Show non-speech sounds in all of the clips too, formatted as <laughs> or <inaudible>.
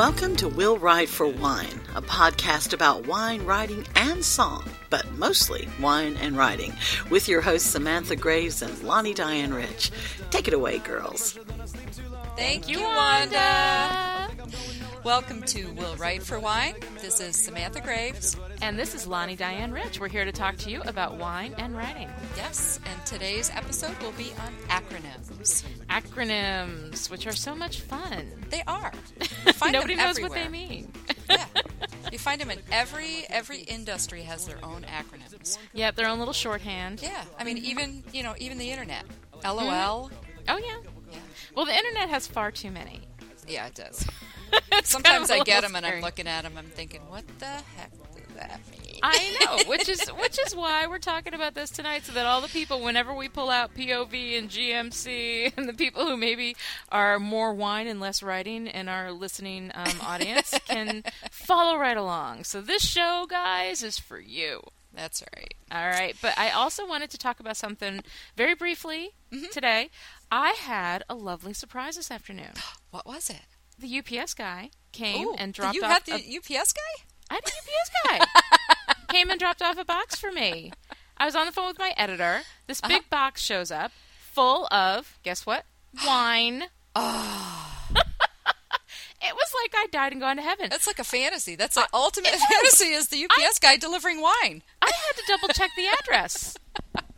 Welcome to Will Write for Wine, a podcast about wine, writing, and song, but mostly wine and writing, with your hosts Samantha Graves and Lani Diane Rich. Take it away, girls. Thank you, Wanda. Welcome to Will Write for Wine. This is Samantha Graves. And this is Lani Diane Rich. We're here to talk to you about wine and writing. Yes, and today's episode will be on acronyms. Acronyms, which are so much fun. They are. <laughs> Nobody knows everywhere. what they mean. yeah. You find them in every every industry has their own acronyms. Yep, their own little shorthand. Yeah. I mean mm-hmm. even, you know, even the internet. Mm-hmm. LOL. Oh, yeah. Yeah. Well, the internet has far too many. Yeah, it does. <laughs> Sometimes kind of I get them and I'm looking at them I'm thinking, "What the heck does that mean?" I know, which is which is why we're talking about this tonight, so that all the people, whenever we pull out POV and GMC, <laughs> and the people who maybe are more wine and less writing in our listening um, audience, <laughs> can follow right along. So this show, guys, is for you. That's right. All right, but I also wanted to talk about something very briefly Mm-hmm. today. I had a lovely surprise this afternoon. <gasps> What was it? The UPS guy came Ooh, and dropped you off. had the a- UPS guy? I had a UPS guy <laughs> came and dropped off a box for me. I was on the phone with my editor. This big Uh-huh. box shows up, full of guess what? Wine. <gasps> <laughs> it was like I died and gone to heaven. That's like a fantasy. That's the ultimate <laughs> fantasy is the UPS guy delivering wine. I had to double check the address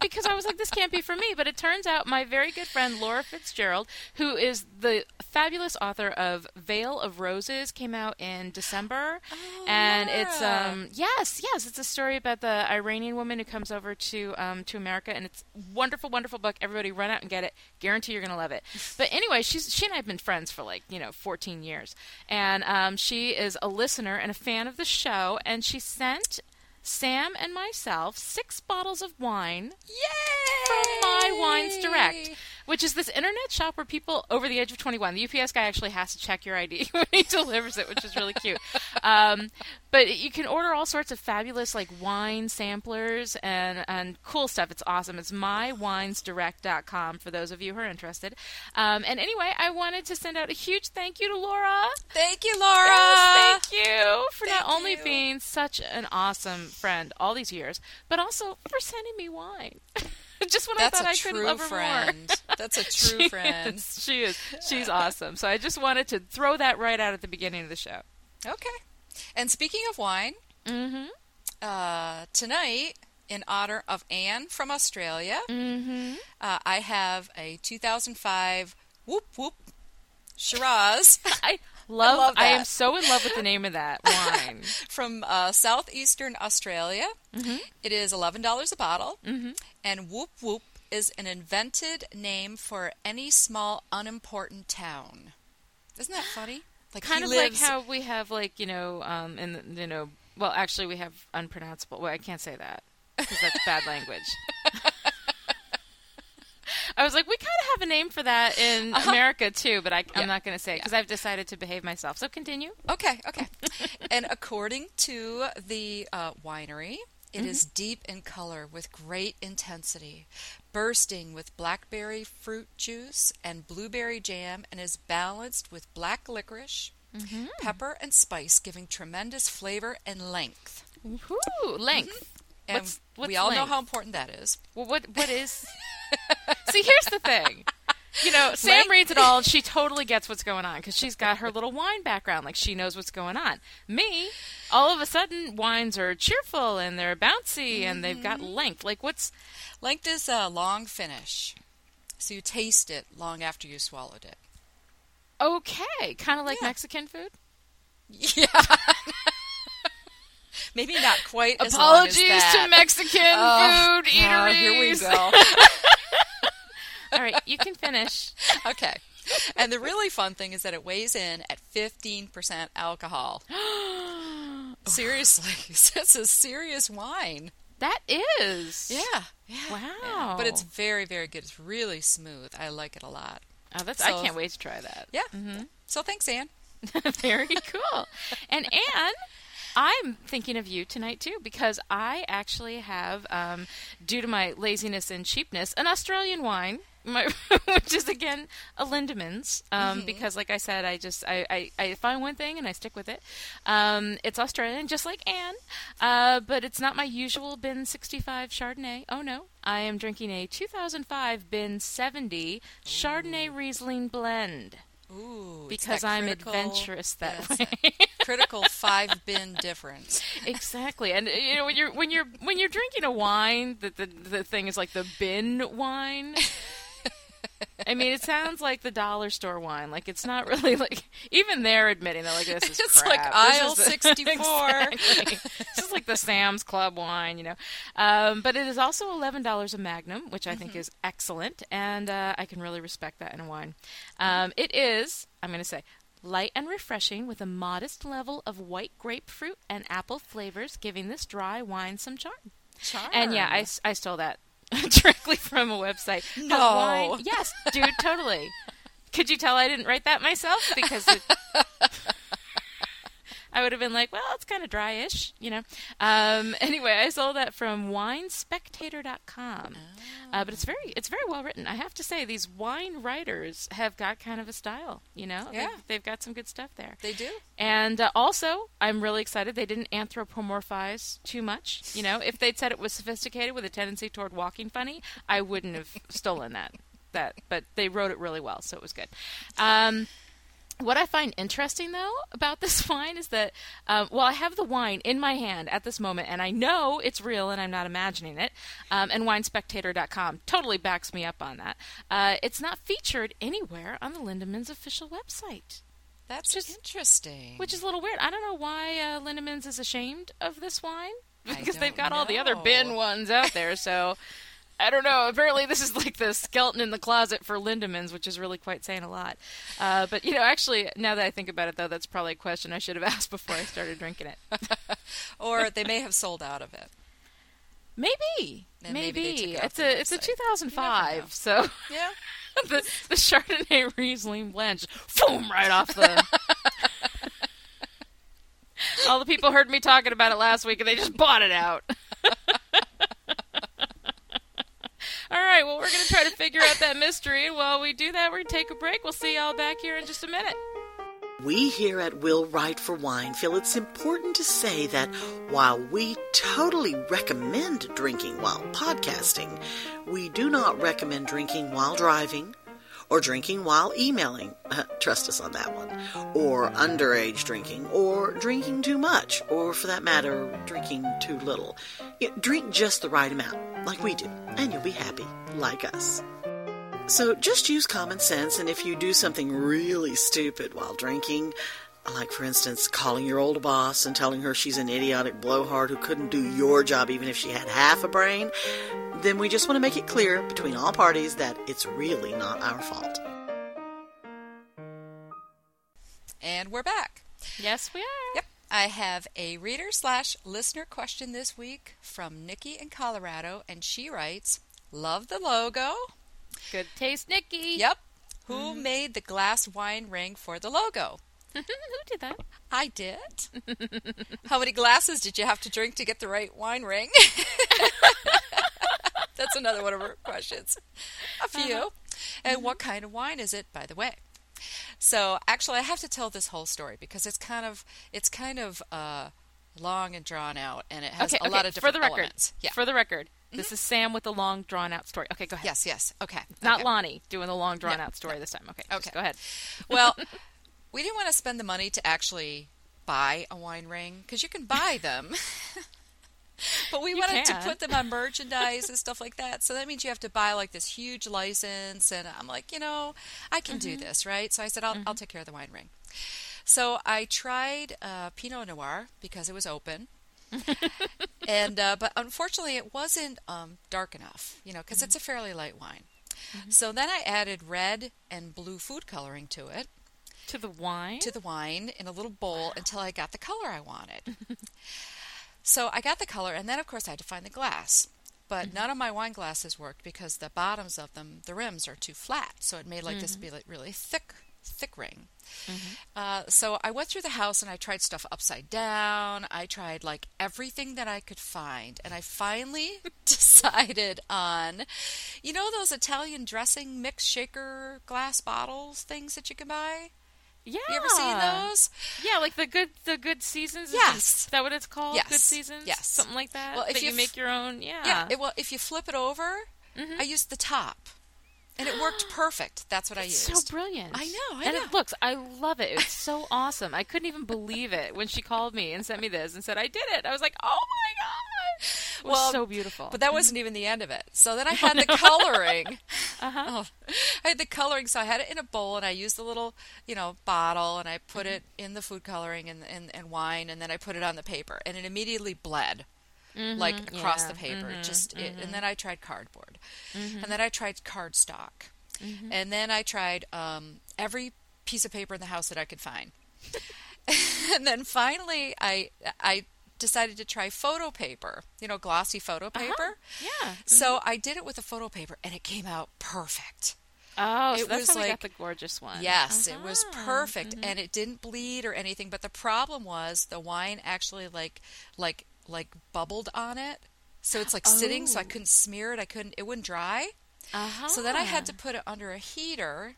because I was like, this can't be for me. But it turns out my very good friend Laura Fitzgerald, who is the fabulous author of Veil of Roses, came out in December, and it's um yes, yes, it's a story about the Iranian woman who comes over to um to America, and it's a wonderful, wonderful book. Everybody run out and get it. Guarantee you're gonna love it. <laughs> But anyway, she's she and I have been friends for like you know 14 years, and um she is a listener and a fan of the show, and she sent. Sam and myself six bottles of wine Yay! from My Wines Direct, which is this internet shop where people over the age of 21, the UPS guy actually has to check your ID <laughs> when he delivers it, which is really cute. Um, but you can order all sorts of fabulous like wine samplers and, and cool stuff. It's awesome. It's mywinesdirect.com for those of you who are interested. Um, and anyway, I wanted to send out a huge thank you to Laura. Thank you, Laura. Yes, thank you for Thank not only you. being such an awesome friend all these years, but also for sending me wine. <laughs> <laughs> Just when That's I thought I couldn't love her friend. more. That's a <laughs> true she friend. Is, she is. She's awesome. So I just wanted to throw that right out at the beginning of the show. Okay. And speaking of wine, Mm-hmm. uh, tonight, in honor of Anne from Australia, Mm-hmm. uh, I have a 2005 Whoop Whoop Shiraz <laughs> I love. love I, am so in love with the name of that <laughs> wine. from uh, southeastern Australia. Mm-hmm. It is $11 a bottle. And Whoop Whoop is an invented name for any small, unimportant town. Isn't that funny? Like kind of lives, like how we have like you know um in you know well actually we have unpronounceable. Well, I can't say that because that's bad language. <laughs> I was like, we kind of have a name for that in America too, but I, Uh-huh. Yeah. I'm not going to say because I've decided to behave myself. So continue. Okay, okay. <laughs> and according to the uh, winery, it is deep in color with great intensity, bursting with blackberry fruit juice and blueberry jam, and is balanced with black licorice, pepper, and spice, giving tremendous flavor and length. Woohoo! Length. And What's- what's we all know how important that is. Well, what what is? <laughs> See, here's the thing. You know, Sam Length- reads it all, and she totally gets what's going on because she's got her little wine background. Like she knows what's going on. Me, all of a sudden, wines are cheerful and they're bouncy and they've got Mm-hmm. length. Like what's? Length is a long finish, so you taste it long after you swallowed it. Okay, kind of like Yeah. Mexican food. <laughs> Yeah. Maybe not quite as long as Apologies to Mexican Oh, food eateries. God, here we go. <laughs> <laughs> All right, you can finish. okay. And the really fun thing is that it weighs in at 15% alcohol. <gasps> Oh. Seriously, <laughs> this is serious wine. That is. Yeah. Yeah. Wow. yeah. But it's very, very good. It's really smooth. I like it a lot. Oh, that's. I can't wait to try that. Yeah. Mm-hmm. So thanks, Anne. Very cool. And Anne, I'm thinking of you tonight too because I actually have, um, due to my laziness and cheapness, an Australian wine <laughs> my, which is again a Lindemans, um, Mm-hmm. because like I said, I just I, I, I find one thing and I stick with it. Um, it's Australian, just like Anne, uh, but it's not my usual bin 65 Chardonnay. Oh no, I am drinking a 2005 bin 70 Chardonnay Riesling blend Ooh, because I'm critical- adventurous that yes, way. <laughs> critical five bin difference. exactly and uh, you know when you're when you're when you're drinking a wine that the the thing is like the bin wine <laughs> <laughs> I mean, it sounds like the dollar store wine. Like it's not really like even they're admitting they're like this is <laughs> It's crap. like aisle <laughs> is the- 64. Exactly. this is like the Sam's Club wine, you know. Um, but it is also eleven dollars a magnum, which I Mm-hmm. think is excellent, and uh, I can really respect that in a wine. Um, it is. I'm going to say. Light and refreshing with a modest level of white grapefruit and apple flavors, giving this dry wine some charm. Charm. And yeah, I, I stole that <laughs> directly from a website. No. wine- yes, dude, totally. Could you tell I didn't write that myself? Because it, <laughs> I would have been like, well, it's kind of dryish, you know. Um, <laughs> anyway, I sold that from WineSpectator.com. Uh, but it's very it's very well written. I have to say, these wine writers have got kind of a style, you know. Yeah. They've, they've got some good stuff there. they do. And uh, also, I'm really excited they didn't anthropomorphize too much. You know, if they'd said it was sophisticated with a tendency toward walking funny, I wouldn't have stolen that. That, but they wrote it really well, so it was good. Um, what I find interesting, though, about this <laughs> wine is that, um, well, I have the wine in my hand at this moment, and I know it's real and I'm not imagining it. Um, and WineSpectator.com totally backs me up on that. Uh, it's not featured anywhere on the Lindemans official website That's Just- interesting. which is a little weird. I don't know why uh, Lindemans is ashamed of this wine because they've got all the other bin ones out there. So <laughs> I don't know. Apparently, this is like the skeleton in the closet for Lindemans, which is really quite saying a lot. Uh, but you know, actually, now that I think about it, though, that's probably a question I should have <laughs> asked before I started drinking it. <laughs> or they may have sold out of it. Maybe, And maybe maybe it it's a it's a website. You never know. 2005, so Yeah. <laughs> the the Chardonnay Riesling blend, boom, right off the. All the people heard me talking about it last week, and they just bought it out. All right, well, we're going to try to figure out that mystery, and while we do that, we're going to take a break. We'll see y'all back here in just a minute. We here at Will Write for Wine feel it's important to say that while we totally recommend drinking while podcasting, we do not recommend drinking while driving or drinking while emailing. <laughs> trust us on that one. Or underage drinking or drinking too much or for that matter, drinking too little. Drink just the right amount, like we do, and you'll be happy, like us. So just use common sense, and if you do something really stupid while drinking, like for instance calling your old boss and telling her she's an idiotic blowhard who couldn't do your job even if she had half a brain, then we just want to make it clear between all parties that it's really not our fault. And we're back. Yes, we are. Yep. I have a reader slash listener question this week from Nikki in Colorado, and she writes, Love the logo. Good taste, Nikki. Yep. Who mm-hmm. made the glass wine ring for the logo? <laughs> Who did that? I did. <laughs> How many glasses did you have to drink to get the right wine ring? <laughs> That's another one of her questions. A few. Uh-huh. And what mm-hmm. kind of wine is it, by the way? So actually, I have to tell this whole story because it's kind of it's kind of uh, long and drawn out, and it has okay, a okay. lot of different for the record. elements. Yeah. For the record, this is Sam with the long, drawn out story. Okay, go ahead. yes. Yes. Okay. Not okay. Lani doing the long, drawn No, out story this time. Okay. Okay. Go ahead. Well, <laughs> we didn't want to spend the money to actually buy a wine ring because you can buy them. <laughs> but we You wanted can. to put them on merchandise and stuff like that. So that means you have to buy like this huge license. And I'm like, you know, I can do Mm-hmm. this, right? So I said, I'll, I'll take care of the wine ring. So I tried uh, Pinot Noir because it was open. <laughs> and uh, but unfortunately it wasn't um, dark enough you know because it's a fairly light wine so then i added red and blue food coloring to it To the wine. to the wine in a little bowl until I got the color I wanted. <laughs> so I got the color, and then of course I had to find the glass. But mm-hmm. none of my wine glasses worked because the bottoms of them, the rims, are too flat. So it made like this mm-hmm. be like really thick thick ring. Mm-hmm. Uh, so I went through the house and I tried stuff upside down. I tried like everything that I could find, and I finally <laughs> decided on, you know, those Italian dressing mix shaker glass bottles things that you can buy. Yeah. You ever seen those? Yeah, like the good the good seasons. Yes. Is that what it's called? Yes. Good seasons. Yes. something like that. Well, if that you you, f- make your own. Yeah. Yeah. It, well, if you flip it over, mm-hmm. I used the top, and it worked perfect. That's what I used. so brilliant. I know, I and know. it looks. I love it. It's so awesome. I couldn't even believe it when she called me and sent me this and said I did it. I was like, oh my god. It was Well, so beautiful. But that wasn't even the end of it. So then I <laughs> had the coloring. <laughs> Uh-huh. Oh, I had the coloring, so I had it in a bowl, and I used a little, you know, bottle, and I put Mm-hmm. it in the food coloring and, and, and wine, and then I put it on the paper, and it immediately bled. Like across yeah, the paper, mhm, just it, and then I tried cardboard, Mm-hmm. and then I tried cardstock, and then I tried um, every piece of paper in the house that I could find, <laughs> and then finally I I decided to try photo paper, you know, glossy photo paper. yeah. So I did it with a photo paper, and it came out perfect. Oh, so It that's was like- got the gorgeous one. Yes, it was Uh-huh. perfect, and it didn't bleed or anything. But the problem was the wine actually like like like bubbled on it, so it's like sitting. So I Oh. couldn't smear it. I couldn't. It wouldn't dry. Uh-huh. So then I had to put it under a heater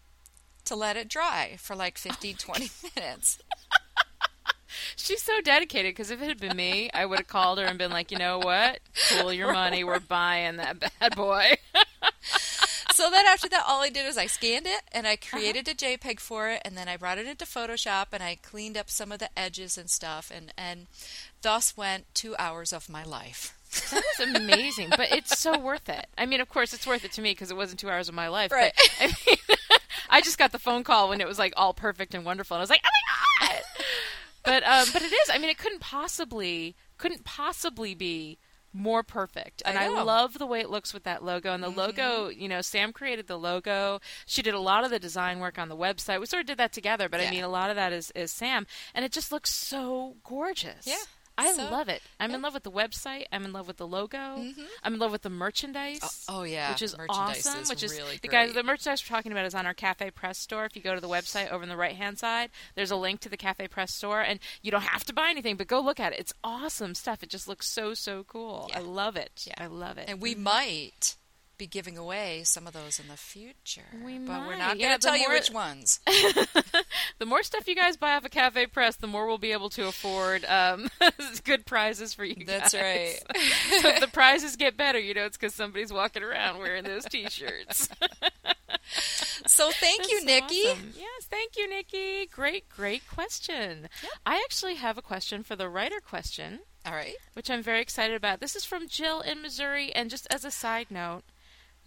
to let it dry for like 15, 20 <laughs> minutes. She's so dedicated because if it had been me, I would have called her and been like, you know what? Cool your <laughs> money. We're buying that bad boy. <laughs> so then after that, all I did is I scanned it and Uh-huh. I created a JPEG for it, and then I brought it into Photoshop and I cleaned up some of the edges and stuff, and and thus went two hours of my life. That is amazing, but it's so worth it. I mean, of course, it's worth it to me because it wasn't two hours of my life. Right. But, <laughs> I mean, I just got the phone call when it was like all perfect and wonderful, and I was like, oh my god! But um, but it is. I mean, it couldn't possibly couldn't possibly be more perfect. And I I. Mm-hmm. love the way it looks with that logo. And the logo, you know, Sam created the logo. She did a lot of the design work on the website. We sort of did that together, but Yeah. I mean, a lot of that is is Sam, and it just looks so gorgeous. Yeah. I So- love it. I'm in love with the website. I'm in love with the logo. Mm-hmm. I'm in love with the merchandise. Oh, oh, yeah. which is Merchandise awesome. is which is really the guys. The merchandise we're talking about is on our Cafe Press store. If you go to the website over on the right hand side, there's a link to the Cafe Press store, and you don't have to buy anything, but go look at it. It's awesome stuff. It just looks so so cool. Yeah. I love it. Yeah. I love it. And we mm-hmm. might be giving away some of those in the future. We but we're not Yeah, going to tell you which ones. <laughs> the more stuff you guys buy off a Cafe Press, the more we'll be able to afford um, <laughs> good prizes for you guys. That's right. <laughs> so if the prizes get better, you know it's because somebody's walking around wearing those T-shirts. So thank you, That's Nikki. awesome. Yes, thank you, Nikki. Great, great question. I actually have a question for the writer question, All right. which I'm very excited about. This is from Jill in Missouri, and just as a side note,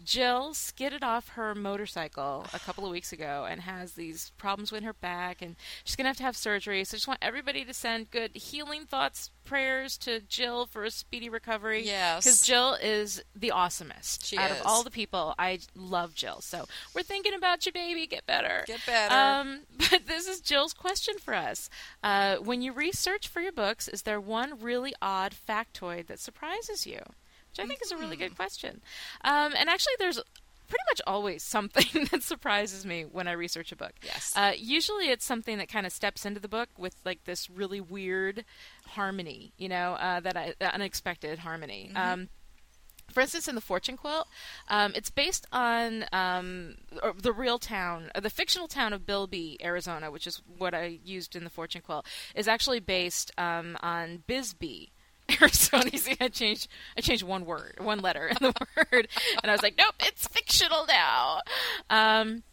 Jill skidded off her motorcycle a couple of weeks ago and has these problems with her back, and she's going to have to have surgery. So I just want everybody to send good healing thoughts, prayers to Jill for a speedy recovery. Yes. Because Jill is the awesomest. She Out is. of all the people, I love Jill. So we're thinking about you, baby. Get better. Get better. Um, <laughs> but this is Jill's question for us. Uh, when you research for your books, is there one really odd factoid that surprises you? Which I think is a really good question. Um, and actually, there's pretty much always something <laughs> that surprises me when I research a book. Yes. Uh, usually, it's something that kind of steps into the book with like this really weird harmony, you know, uh, that I, unexpected harmony. Mm-hmm. Um, for instance, in the Fortune Quilt, um, it's based on um, the real town, the fictional town of Bilby, Arizona, which is what I used in the Fortune Quilt, is actually based um, on Bisbee. <laughs> Arizona. See, I changed I changed one word, one letter in the <laughs> word, and I was like, nope, it's fictional now. Um,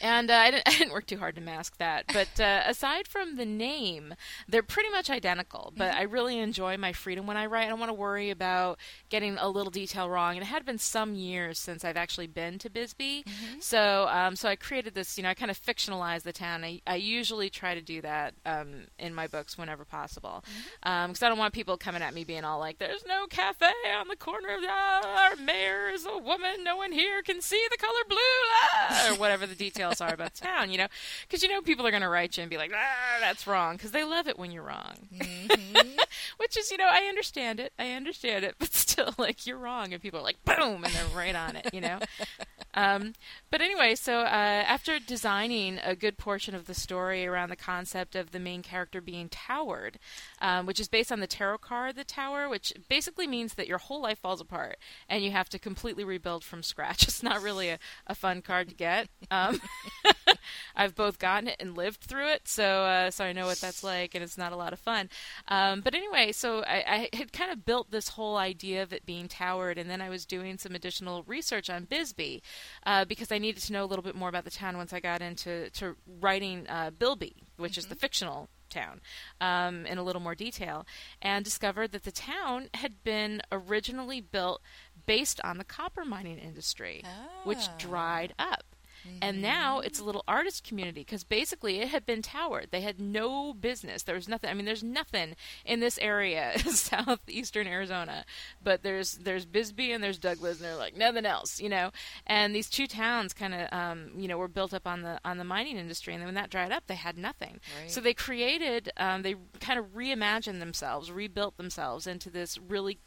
and uh, I, didn't, <laughs> I didn't work too hard to mask that. But uh, aside from the name, they're pretty much identical. But I really enjoy my freedom when I write. I don't want to worry about getting a little detail wrong. And it had been some years since I've actually been to Bisbee, so um, so I created this. You know, I kind of fictionalized the town. I, I usually try to do that um, in my books whenever possible, because I don't want people coming at me being all like, "There's no cafe on the corner of the, our mayor is a woman. No one here can see the color blue," ah," or whatever <laughs> the details are about town. You know, because you know people are going to write you and be like, "Ah, that's wrong," because they love it when you're wrong. <laughs> Which is, you know, I understand it. I understand it, <laughs> but still, like, you're wrong, and people are like, boom, and they're right on it, you know? <laughs> Um, but anyway, so uh, after designing a good portion of the story around the concept of the main character being towered, um, which is based on the tarot card, the tower, which basically means that your whole life falls apart and you have to completely rebuild from scratch. It's not really a, a fun card to get. Um, <laughs> I've both gotten it and lived through it, so uh, so I know what that's like, and it's not a lot of fun. Um, but anyway, so I, I had kind of built this whole idea of it being towered, and then I was doing some additional research on Bisbee uh, because I needed to know a little bit more about the town once I got into to writing uh, Bilby, which mm-hmm. is the fictional town um, in a little more detail, and discovered that the town had been originally built based on the copper mining industry, oh. which dried up. Mm-hmm. And now it's a little artist community because basically it had been towered. They had no business. There was nothing. I mean, there's nothing in this area, <laughs> southeastern Arizona, but there's there's Bisbee and there's Douglas, and they're like nothing else, you know. And these two towns kind of, um, you know, were built up on the on the mining industry, and then when that dried up, they had nothing. Right. So they created, um, they kind of reimagined themselves, rebuilt themselves into this really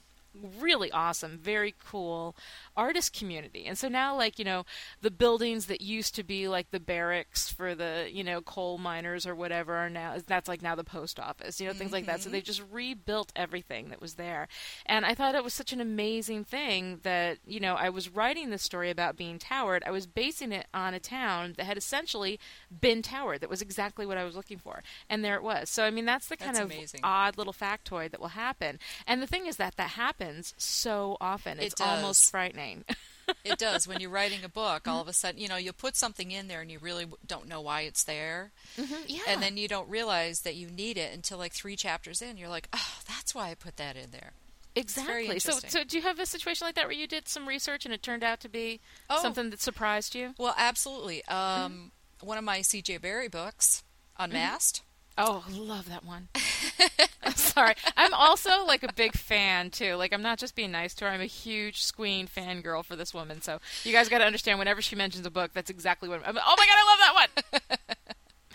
really awesome, very cool artist community. And so now, like, you know, the buildings that used to be like the barracks for the, you know, coal miners or whatever are now, that's like now the post office, you know, things mm-hmm. like that. So they just rebuilt everything that was there. And I thought it was such an amazing thing that, you know, I was writing this story about being towered. I was basing it on a town that had essentially been towered. That was exactly what I was looking for. And there it was. So, I mean, that's the kind that's of amazing. odd little factoid that will happen. And the thing is that that happens so often. It's it almost frightening it <laughs> does. When you're writing a book, all of a sudden, you know, you put something in there and you really don't know why it's there. Mm-hmm. Yeah. And then you don't realize that you need it until like three chapters in. You're like, oh, that's why I put that in there. Exactly. So, so do you have a situation like that where you did some research and it turned out to be oh. something that surprised you? Well, absolutely. Um, mm-hmm. One of my C.J. Barry books, Unmasked. Oh, love that one. <laughs> I'm sorry. I'm also like a big fan too. Like I'm not just being nice to her. I'm a huge Squeen fangirl for this woman. So you guys got to understand. Whenever she mentions a book, that's exactly what. I'm, oh my god, I love that one.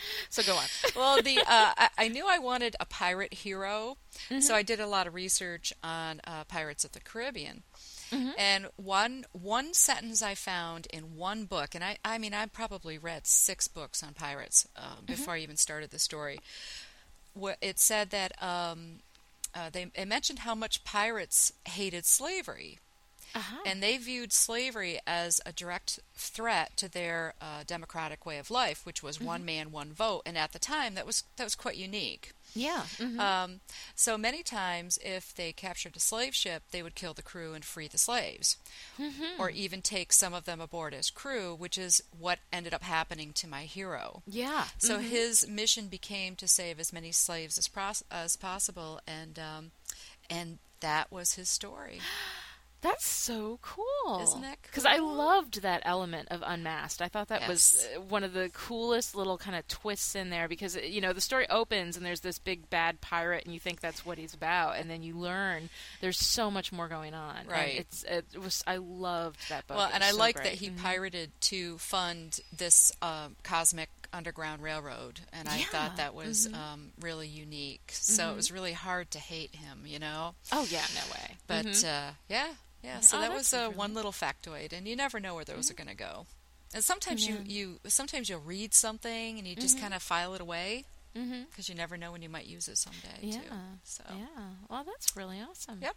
<laughs> so go on. well, the uh, I, I, knew I wanted a pirate hero, mm-hmm. so I did a lot of research on uh, Pirates of the Caribbean. Mm-hmm. And one one sentence I found in one book, and I I mean I probably read six books on pirates uh, mm-hmm. before I even started the story. It said that um, uh, they it mentioned how much pirates hated slavery. Uh-huh. And they viewed slavery as a direct threat to their uh, democratic way of life, which was mm-hmm. one man, one vote. And at the time, that was that was quite unique. Yeah. Mm-hmm. Um, so many times, if they captured a slave ship, they would kill the crew and free the slaves, mm-hmm. or even take some of them aboard as crew, which is what ended up happening to my hero. Yeah. So mm-hmm. his mission became to save as many slaves as, pros- as possible, and um, and that was his story. <gasps> That's so cool. Isn't that cool? Because I loved that element of Unmasked. I thought that yes. was uh, one of the coolest little kind of twists in there because, uh, you know, the story opens and there's this big bad pirate and you think that's what he's about. And then you learn there's so much more going on. Right. And it's, it was, I loved that book. Well, and I so like that he mm-hmm. pirated to fund this uh, cosmic underground railroad and i yeah. thought that was mm-hmm. um, really unique so mm-hmm. it was really hard to hate him you know oh yeah no way but mm-hmm. uh, yeah yeah, so oh, that was uh, really... one little factoid, and you never know where those mm-hmm. are going to go. And sometimes yeah. you, you sometimes you'll read something and you just mm-hmm. kind of file it away because mm-hmm. you never know when you might use it someday. Yeah. Too. So yeah, well, that's really awesome. Yep.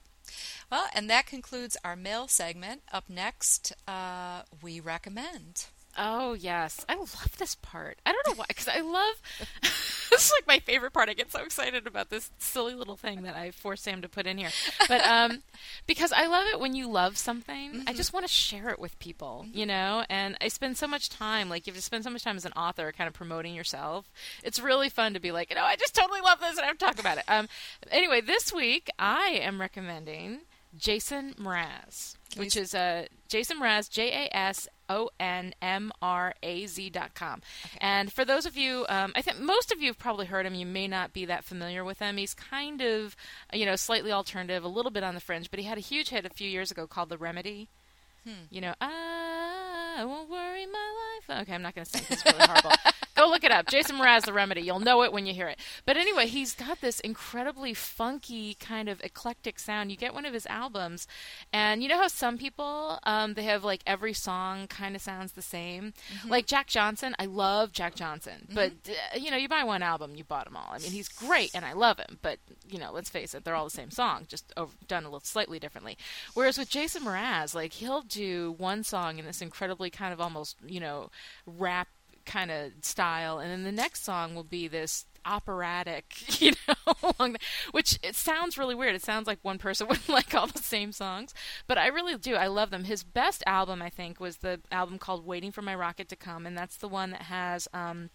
Well, and that concludes our mail segment. Up next, uh, we recommend. Oh yes, I love this part. I don't know why, because I love. <laughs> this is like my favorite part. I get so excited about this silly little thing that I forced Sam to put in here, but um, <laughs> because I love it when you love something. Mm-hmm. I just want to share it with people, mm-hmm. you know. And I spend so much time, like you have to spend so much time as an author, kind of promoting yourself. It's really fun to be like, you know, I just totally love this, and I have to talk about it. Um, anyway, this week I am recommending Jason Mraz, which is uh, Jason Mraz, J A S O N M R A Z dot com. Okay. And for those of you, um, I think most of you have probably heard him. You may not be that familiar with him. He's kind of, you know, slightly alternative, a little bit on the fringe, but he had a huge hit a few years ago called The Remedy. Hmm. You know, I I won't worry my life. Okay, I'm not going to sing. It's really horrible. <laughs> Go look it up. Jason Mraz, The Remedy. You'll know it when you hear it. But anyway, he's got this incredibly funky kind of eclectic sound. You get one of his albums, and you know how some people um, they have like every song kind of sounds the same. Mm-hmm. Like Jack Johnson, I love Jack Johnson, mm-hmm. but uh, you know you buy one album, you bought them all. I mean, he's great, and I love him, but you know, let's face it, they're all the same song, just over, done a little slightly differently. Whereas with Jason Mraz, like he'll do one song in this incredibly kind of almost you know rap kind of style, and then the next song will be this operatic, <laughs> you know, <laughs> which it sounds really weird. It sounds like one person <laughs> would like all the same songs, but I really do. I love them. His best album, I think, was the album called "Waiting for My Rocket to Come," and that's the one that has. Um,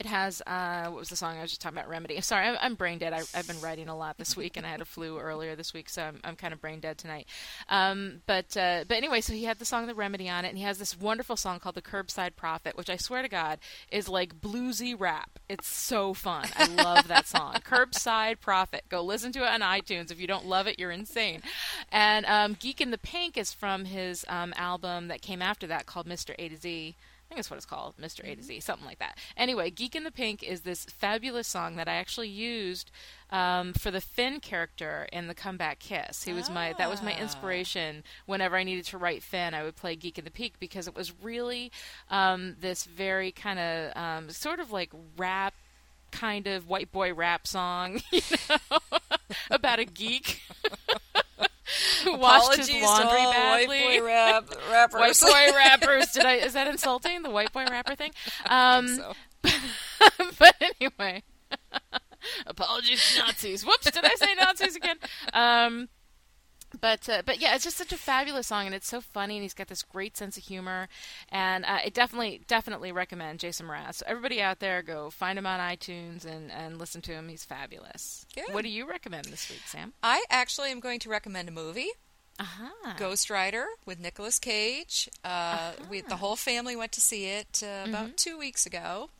it has uh, what was the song I was just talking about? Remedy. Sorry, I'm, I'm brain dead. I, have been writing a lot this week, and I had a flu earlier this week, so I'm, I'm kind of brain dead tonight. Um, but uh, but anyway, so he had the song The Remedy on it, and he has this wonderful song called The Curbside Prophet, which I swear to God is like bluesy rap. It's so fun. I love that song. <laughs> Curbside Prophet. Go listen to it on iTunes. If you don't love it, you're insane. And um, Geek in the Pink is from his um, album that came after that called Mr. A to Z think that's what it's called, Mr. A to Z, something like that. Anyway, Geek in the Pink is this fabulous song that I actually used um, for the Finn character in the Comeback Kiss. He was ah. my that was my ah. inspiration whenever I needed to write Finn. I would play Geek in the Pink because it was really um, this very kind of um, sort of like rap kind of white boy rap song, <laughs> you know, <laughs> about a geek. <laughs> <laughs> who washed his laundry badly. White boy <laughs> rap, rappers. white boy <laughs> rappers. Did I? Is that insulting? The white boy rapper thing? Um, so. but anyway, apologies to Nazis. Whoops! Did I say Nazis again? Um, but uh, but yeah, it's just such a fabulous song, and it's so funny, and he's got this great sense of humor, and uh, I definitely definitely recommend Jason Mraz. So everybody out there, go find him on iTunes and and listen to him. He's fabulous. Good. What do you recommend this week, Sam? I actually am going to recommend a movie. Uh-huh. Ghost Rider with Nicolas Cage. Uh, uh-huh. We the whole family went to see it uh, about mm-hmm. two weeks ago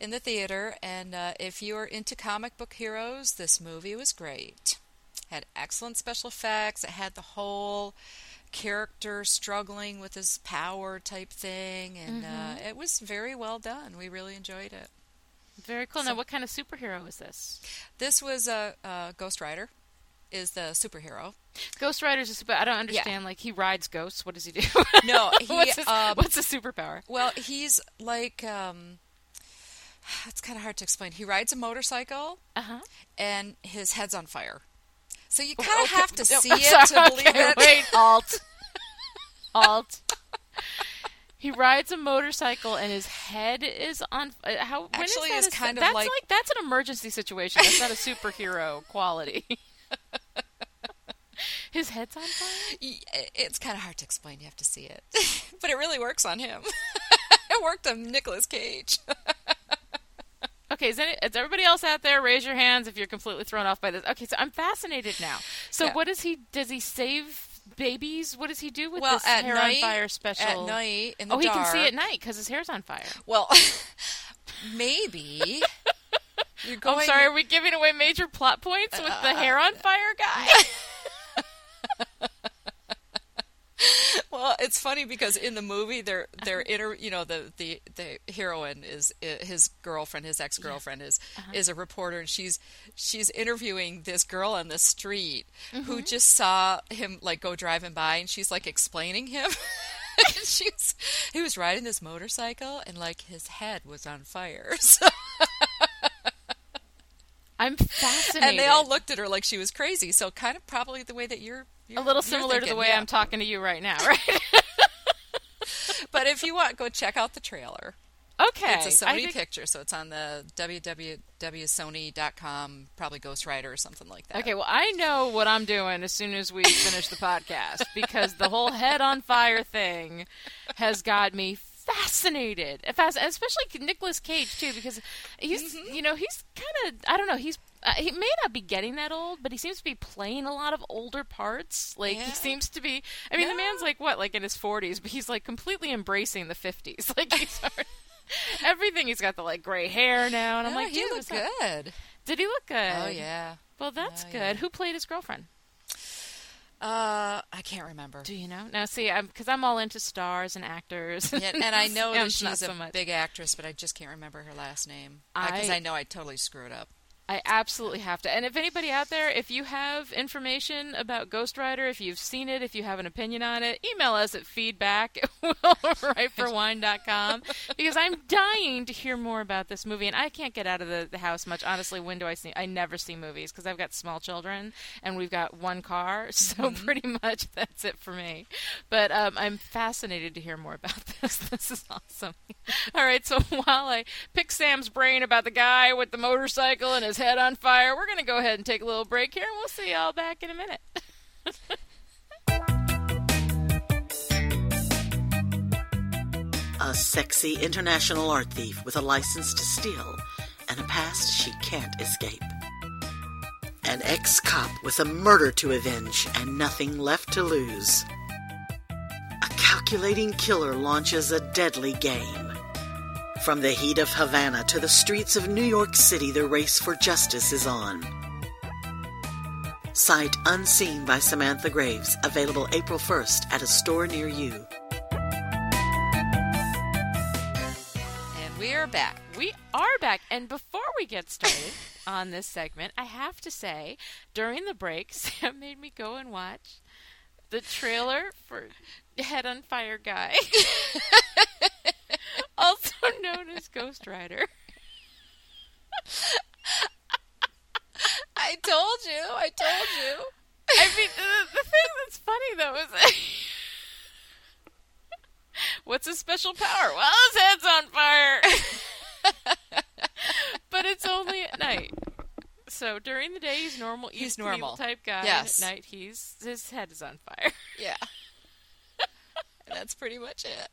in the theater, and uh, if you're into comic book heroes, this movie was great had excellent special effects. It had the whole character struggling with his power type thing, and uh, mm-hmm. uh, it was very well done. We really enjoyed it. Very cool. So, now, what kind of superhero is this? This was a, a Ghost Rider. Is the superhero? Ghost Rider's is a super. I don't understand. Yeah. Like he rides ghosts. What does he do? <laughs> No, <laughs> he, what's, his, um, what's a superpower? Well, he's like um, <sighs> it's kind of hard to explain. He rides a motorcycle, uh-huh. and his head's on fire. So you kind of okay. have to see it to believe okay, it. Wait, alt, <laughs> alt. He rides a motorcycle and his head is on. Uh, how actually is, is kind of that's like, like that's an emergency situation. That's not a superhero <laughs> quality. his head's on fire. It's kind of hard to explain. You have to see it, <laughs> but it really works on him. it worked on Nicolas Cage. Okay, is, any, is, everybody else out there? Raise your hands if you're completely thrown off by this. Okay, so I'm fascinated now. So yeah. what does he? Does he save babies? What does he do with well, this hair night, on fire special? At night, in the oh, dark. he can see at night because his hair's on fire. Well, <laughs> maybe. <laughs> You're going... I'm sorry. Are we giving away major plot points with the uh, hair on fire guy? <laughs> <laughs> well, it's funny because in the movie they're they're inter, you know the the the heroine is his girlfriend, his ex girlfriend yeah. is uh-huh. is a reporter, and she's she's interviewing this girl on the street mm-hmm. who just saw him like go driving by, and she's like explaining him. <laughs> she's he was riding this motorcycle, and like his head was on fire. <laughs> So. I'm fascinated. And they all looked at her like she was crazy. So kind of probably the way that you're, you're a little similar thinking, to the way yeah. I'm talking to you right now, <laughs> right? but if you want, go check out the trailer. Okay. It's a Sony think... picture, so it's on the www.sony.com, probably Ghost Rider or something like that. Okay, well, I know what I'm doing as soon as we finish the podcast because the whole head on fire thing has got me fascinated, especially Nicolas Cage too, because he's mm-hmm. you know he's kind of I don't know he's uh, he may not be getting that old, but he seems to be playing a lot of older parts. Like yeah. he seems to be. I mean, yeah. the man's like what, like in his forties, but he's like completely embracing the fifties. <laughs> Like <laughs> he's everything. He's got the like gray hair now, and I'm like, he looks good. Did he look good? Oh yeah. Well, that's oh, good. Yeah. Who played his girlfriend? Uh, I can't remember. Do you know? No, see, I'm because I'm all into stars and actors. Yeah, <laughs> and I know that she's a much. big actress, but I just can't remember her last name I- because I, know I totally screw it up. I absolutely have to. And if anybody out there, if you have information about Ghost Rider, if you've seen it, if you have an opinion on it, email us at feedback <laughs> at writeforwine.com because I'm dying to hear more about this movie. And I can't get out of the, the house much. Honestly, when do I see? I never see movies because I've got small children and we've got one car. <laughs> So pretty much that's it for me. But um, I'm fascinated to hear more about <laughs> this. This is awesome. All right, so while I pick Sam's brain about the guy with the motorcycle and his head on fire, we're going to go ahead and take a little break here, and we'll see y'all back in a minute. A sexy international art thief with a license to steal and a past she can't escape. An ex cop with a murder to avenge and nothing left to lose. A calculating killer launches a deadly game. From the heat of Havana to the streets of New York City, the race for justice is on. Sight Unseen by Samantha Graves, available April 1st at a store near you. And we are back. We are back, and before we get started <laughs> on this segment, I have to say, during the break, <laughs> Sam made me go and watch the trailer for Head on Fire Guy, <laughs> also known as Ghost Rider. I told you. I told you. I mean, the, the thing that's funny though is, what's his special power? Well, his head's on fire. but it's only at night. So during the day he's normal. He's normal. type guy. Yes. At night he's his head is on fire. Yeah. That's pretty much it.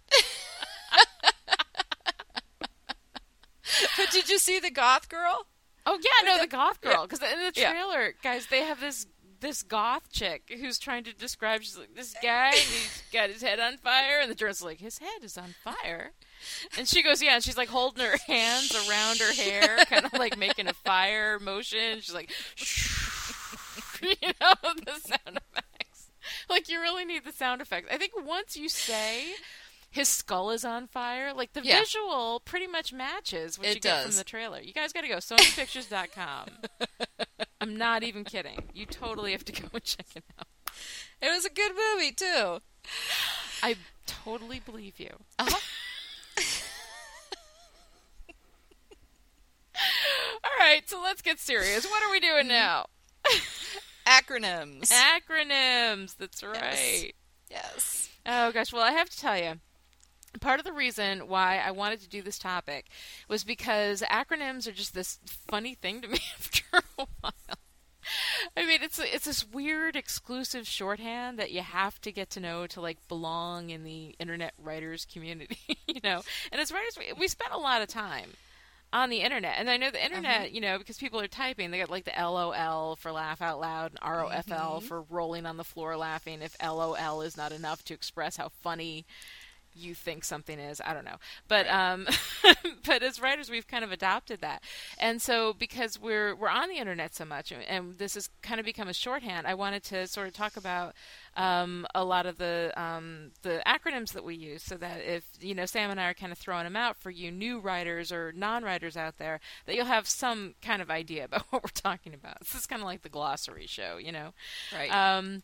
but did you see the goth girl? Oh yeah, no, the goth girl. Because in the Yeah. trailer, guys, they have this this goth chick who's trying to describe. She's like, this guy, and he's got his head on fire, and the journalist's like, his head is on fire. And she goes, yeah, and she's like holding her hands around her hair, <laughs> kind of like making a fire motion. She's like, <laughs> you know, the sound effects. <laughs> Like you really need the sound effects. I think once you say his skull is on fire, like the Yeah. visual pretty much matches what It you get from the trailer. You guys got to go sonypictures.com. <laughs> I'm not even kidding. You totally have to go and check it out. It was a good movie too. I totally believe you. Uh-huh. <laughs> All right, so let's get serious. What are we doing now? Acronyms. Acronyms. That's right. yes. Oh gosh, well I have to tell you, part of the reason why I wanted to do this topic was because acronyms are just this funny thing to me <laughs> after a while. I mean, it's it's this weird exclusive shorthand that you have to get to know to like belong in the internet writers community, <laughs> you know. And as writers, we, we spend a lot of time on the internet, and I know the internet, uh-huh. you know, because people are typing, they got like the LOL for laugh out loud, and ROFL mm-hmm. for rolling on the floor laughing. If LOL is not enough to express how funny you think something is. I don't know, but um, <laughs> but as writers, we've kind of adopted that, and so because we're we're on the internet so much, and this has kind of become a shorthand, I wanted to sort of talk about um, a lot of the um, the acronyms that we use, so that if you know Sam and I are kind of throwing them out for you new writers or non-writers out there, that you'll have some kind of idea about <laughs> what we're talking about. This is kind of like the glossary show, you know. Right. Um,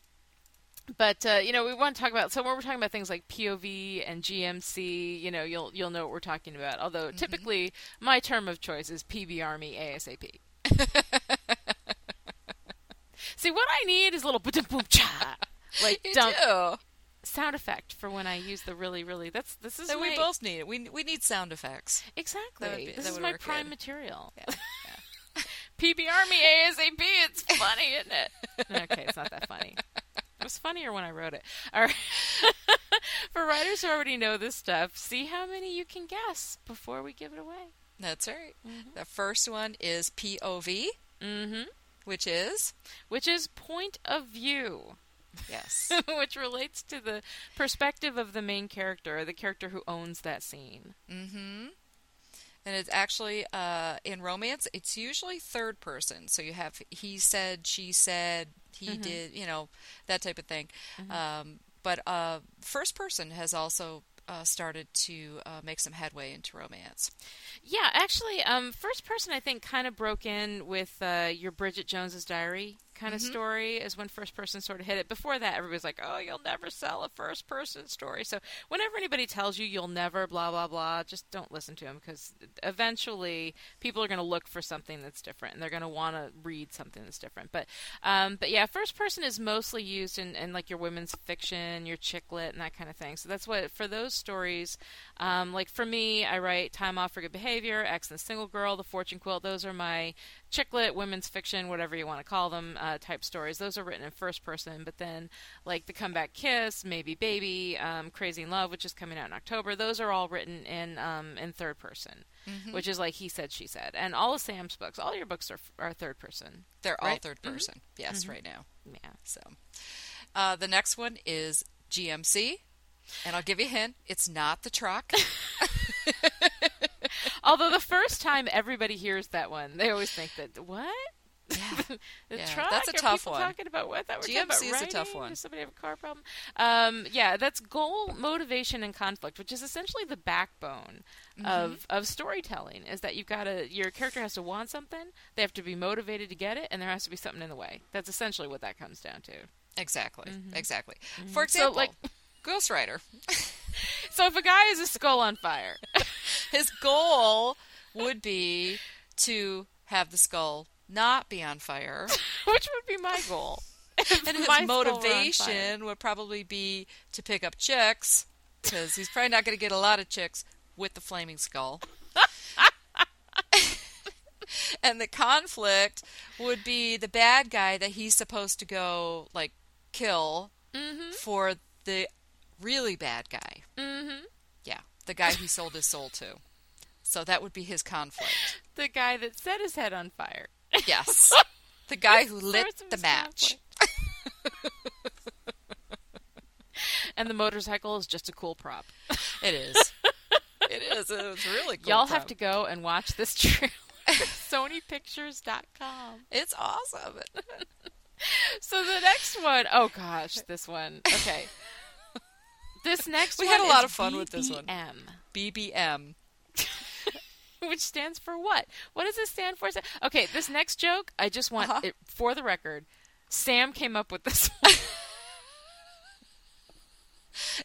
but uh, you know, we want to talk about so when we're talking about things like POV and GMC, you know, you'll you'll know what we're talking about. Although typically my term of choice is PB Army ASAP. <laughs> See, what I need is a little boom cha, like dump do. sound effect for when I use the really really. That's this is So we both need it. We we need sound effects. exactly. be- this is my prime good. material. Yeah. <laughs> PB Army ASAP. It's funny, isn't it? <laughs> Okay, it's not that funny. It was funnier when I wrote it. All right. <laughs> For writers who already know this stuff, see how many you can guess before we give it away. That's right. The first one is POV, Mm-hmm. which is Which is point of view, yes. <laughs> which relates to the perspective of the main character, the character who owns that scene. mm-hmm. And it's actually uh, in romance. It's usually third person, so you have he said, she said, he Mm-hmm. did, you know, that type of thing. Um, but uh, first person has also uh, started to uh, make some headway into romance. Yeah, actually, um, first person I think kind of broke in with uh, your Bridget Jones's Diary kind of story is when first person sort of hit it. Before that, everybody's like, "Oh, you'll never sell a first person story." So whenever anybody tells you you'll never, blah blah blah, just don't listen to them because eventually people are going to look for something that's different and they're going to want to read something that's different. But um, but yeah, first person is mostly used in, in like your women's fiction, your chick lit, and that kind of thing. So that's what for those stories. Um, like for me, I write Time Off for Good Behavior, Ex and the Single Girl, The Fortune Quilt. Those are my chick lit, women's fiction, whatever you want to call them, uh, type stories. Those are written in first person. But then, like The Comeback Kiss, Maybe Baby, um, Crazy in Love, which is coming out in October, those are all written in um, in third person, which is like he said, she said. And all of Sam's books, all your books are, are third person. They're all third person, yes, right now. Yeah. So, uh, the next one is GMC, and I'll give you a hint: it's not the truck. <laughs> <laughs> Although the first time everybody hears that one, they always think that what? Yeah. <laughs> Yeah, truck? that's a Are tough one. Talking about what? That we're GMC is a tough one. Does somebody have a car problem? Um, yeah, that's goal, motivation, and conflict, which is essentially the backbone Mm-hmm. of of storytelling. Is that you've got to your character has to want something, they have to be motivated to get it, and there has to be something in the way. That's essentially what that comes down to. exactly, exactly. For Mm-hmm. So, example, like- Ghost Rider. <laughs> So if a guy has a skull on fire, <laughs> His goal would be to have the skull not be on fire, <laughs> which would be my goal. <laughs> If and his my skull were on fire. motivation would probably be to pick up chicks because he's probably not going to get a lot of chicks with the flaming skull. and the conflict would be the bad guy that he's supposed to go like kill Mm-hmm. for the really bad guy. Mhm. Yeah, the guy he sold his soul to. So that would be his conflict. <laughs> the guy that set his head on fire. Yes. <laughs> The guy who lit the match. <laughs> And the motorcycle is just a cool prop. It is. It is. It's really cool. Y'all prop. have to go and watch this trailer. SonyPictures.com. It's awesome. So the next one, oh gosh, this one. Okay. This next We had a lot of fun with this one. BBM, BBM. <laughs> which stands for what? What does this stand for? Okay, this next joke, I just want Uh-huh. it for the record. Sam came up with this one. <laughs>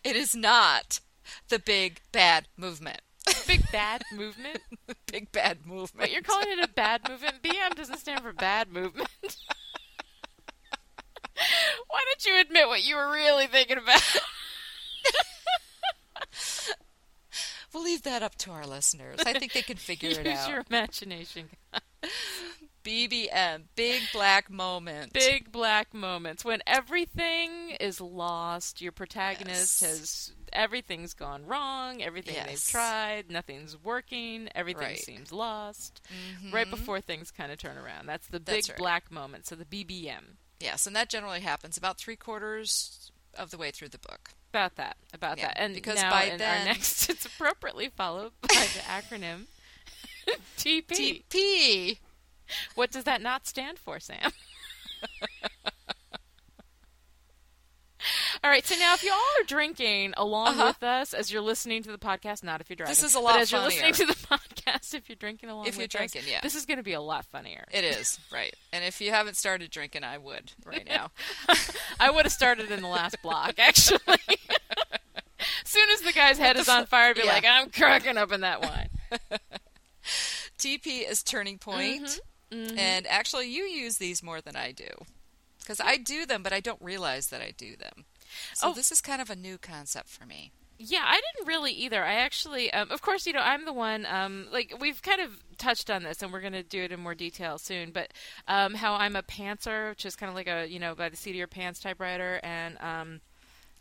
It is not the big bad movement. <laughs> Big bad movement. Big bad movement. But you're calling it a bad movement. BM doesn't stand for bad movement. Why don't you admit what you were really thinking about? We'll leave that up to our listeners. I think they can figure it <laughs> out. Use your imagination. <laughs> BBM. Big black moment. Big black moments when everything is lost. Your protagonist Yes. has everything's gone wrong. Everything they've tried, nothing's working. Everything Right. seems lost. Mm-hmm. Right before things kind of turn around. That's the big That's right. black moment. So the BBM. Yes, and that generally happens about three quarters of the way through the book. About that, about Yeah, that, and because now by in then- our next, <laughs> it's appropriately followed by the acronym <laughs> TP. TP. What does that not stand for, Sam? <laughs> All right, so now if you all are drinking along Uh-huh. with us as you're listening to the podcast, not if you're driving. This is a but lot as you're listening to the <laughs> podcast, if you're drinking along If you're with us, drinking, yeah. this is going to be a lot funnier. It is, right. And if you haven't started drinking, I would right now. <laughs> I would have started in the last block, actually. as <laughs> soon as the guy's head is on fire, I'd be Yeah. like, I'm cracking up in that wine. TP is turning point, Mm-hmm. and actually, you use these more than I do because I do them, but I don't realize that I do them. So Oh. this is kind of a new concept for me. Yeah, I didn't really either. I actually, um, of course, you know, I'm the one. Um, like we've kind of touched on this, and we're going to do it in more detail soon. But um, how I'm a pantser, which is kind of like a you know by the seat of your pants typewriter, and um,